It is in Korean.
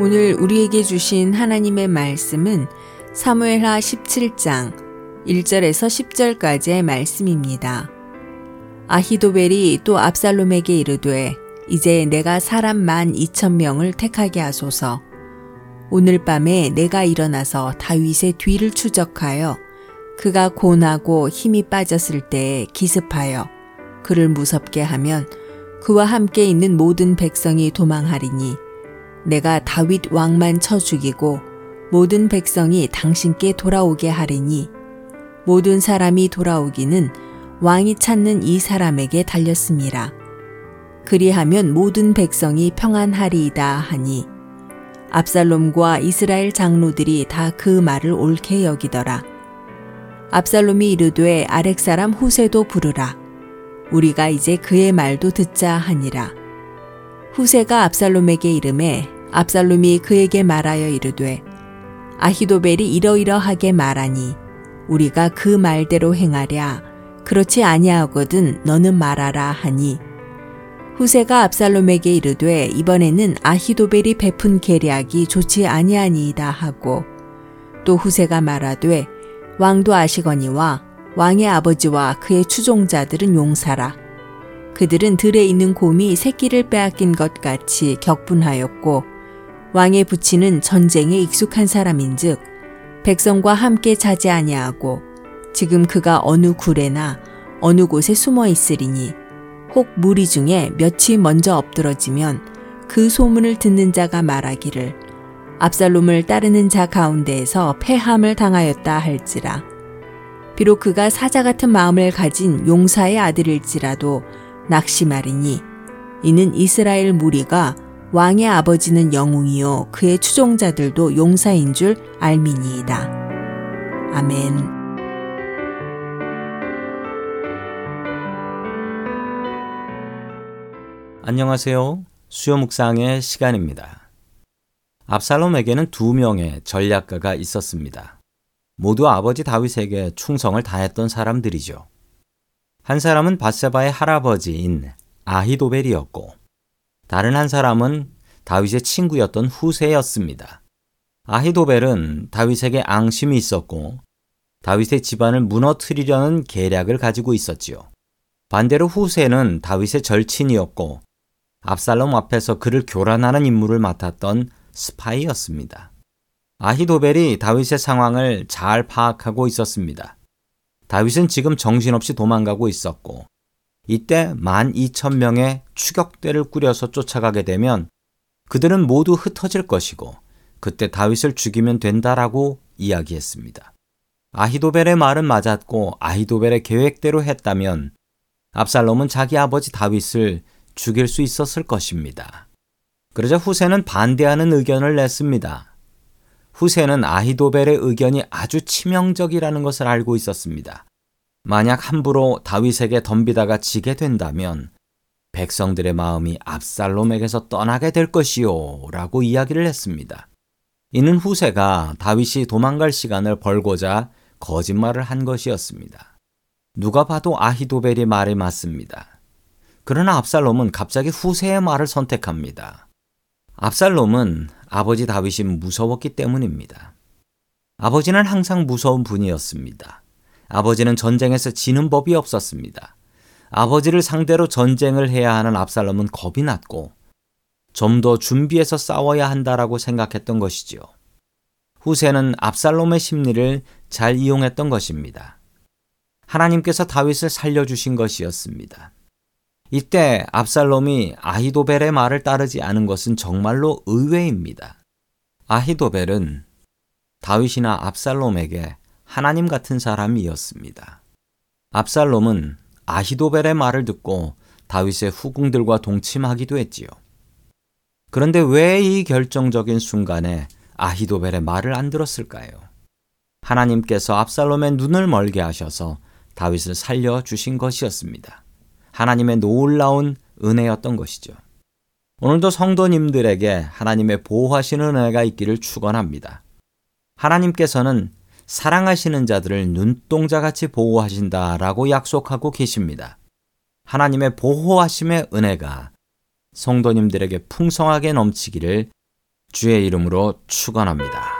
오늘 우리에게 주신 하나님의 말씀은 사무엘하 17장 1절에서 10절까지의 말씀입니다. 아히도벨이 또 압살롬에게 이르되 이제 내가 사람 만 2천 명을 택하게 하소서. 오늘 밤에 내가 일어나서 다윗의 뒤를 추적하여 그가 고나고 힘이 빠졌을 때에 기습하여 그를 무섭게 하면 그와 함께 있는 모든 백성이 도망하리니 내가 다윗 왕만 쳐 죽이고 모든 백성이 당신께 돌아오게 하리니 모든 사람이 돌아오기는 왕이 찾는 이 사람에게 달렸습니다. 그리하면 모든 백성이 평안하리이다 하니 압살롬과 이스라엘 장로들이 다 그 말을 옳게 여기더라. 압살롬이 이르되 아렉 사람 후세도 부르라. 우리가 이제 그의 말도 듣자 하니라. 후세가 압살롬에게 이름에 압살롬이 그에게 말하여 이르되 아히도벨이 이러이러하게 말하니 우리가 그 말대로 행하랴. 그렇지 아니하거든 너는 말하라 하니. 후세가 압살롬에게 이르되 이번에는 아히도벨이 베푼 계략이 좋지 아니하니이다 하고 또 후세가 말하되 왕도 아시거니와 왕의 아버지와 그의 추종자들은 용사라. 그들은 들에 있는 곰이 새끼를 빼앗긴 것 같이 격분하였고 왕의 부친은 전쟁에 익숙한 사람인즉 백성과 함께 자지 아니하고 지금 그가 어느 굴에나 어느 곳에 숨어 있으리니 혹 무리 중에 몇이 먼저 엎드러지면 그 소문을 듣는 자가 말하기를 압살롬을 따르는 자 가운데에서 패함을 당하였다 할지라. 비록 그가 사자 같은 마음을 가진 용사의 아들일지라도 낙심하리니 이는 이스라엘 무리가 왕의 아버지는 영웅이요 그의 추종자들도 용사인 줄 알미니이다. 아멘. 안녕하세요. 수요 묵상의 시간입니다. 압살롬에게는 두 명의 전략가가 있었습니다. 모두 아버지 다윗에게 충성을 다했던 사람들이죠. 한 사람은 바세바의 할아버지인 아히도벨이었고 다른 한 사람은 다윗의 친구였던 후세였습니다. 아히도벨은 다윗에게 앙심이 있었고 다윗의 집안을 무너뜨리려는 계략을 가지고 있었지요. 반대로 후세는 다윗의 절친이었고 압살롬 앞에서 그를 교란하는 임무를 맡았던 스파이였습니다. 아히도벨이 다윗의 상황을 잘 파악하고 있었습니다. 다윗은 지금 정신없이 도망가고 있었고 이때 만 이천 명의 추격대를 꾸려서 쫓아가게 되면 그들은 모두 흩어질 것이고 그때 다윗을 죽이면 된다라고 이야기했습니다. 아히도벨의 말은 맞았고 아히도벨의 계획대로 했다면 압살롬은 자기 아버지 다윗을 죽일 수 있었을 것입니다. 그러자 후세는 반대하는 의견을 냈습니다. 후세는 아히도벨의 의견이 아주 치명적이라는 것을 알고 있었습니다. 만약 함부로 다윗에게 덤비다가 지게 된다면 백성들의 마음이 압살롬에게서 떠나게 될 것이요. 라고 이야기를 했습니다. 이는 후세가 다윗이 도망갈 시간을 벌고자 거짓말을 한 것이었습니다. 누가 봐도 아히도벨이 말이 맞습니다. 그러나 압살롬은 갑자기 후세의 말을 선택합니다. 압살롬은 아버지 다윗이 무서웠기 때문입니다. 아버지는 항상 무서운 분이었습니다. 아버지는 전쟁에서 지는 법이 없었습니다. 아버지를 상대로 전쟁을 해야 하는 압살롬은 겁이 났고 좀 더 준비해서 싸워야 한다라고 생각했던 것이지요. 후세는 압살롬의 심리를 잘 이용했던 것입니다. 하나님께서 다윗을 살려주신 것이었습니다. 이때 압살롬이 아히도벨의 말을 따르지 않은 것은 정말로 의외입니다. 아히도벨은 다윗이나 압살롬에게 하나님 같은 사람이었습니다. 압살롬은 아히도벨의 말을 듣고 다윗의 후궁들과 동침하기도 했지요. 그런데 왜 이 결정적인 순간에 아히도벨의 말을 안 들었을까요? 하나님께서 압살롬의 눈을 멀게 하셔서 다윗을 살려 주신 것이었습니다. 하나님의 놀라운 은혜였던 것이죠. 오늘도 성도님들에게 하나님의 보호하시는 은혜가 있기를 축원합니다. 하나님께서는 사랑하시는 자들을 눈동자 같이 보호하신다라고 약속하고 계십니다. 하나님의 보호하심의 은혜가 성도님들에게 풍성하게 넘치기를 주의 이름으로 축원합니다.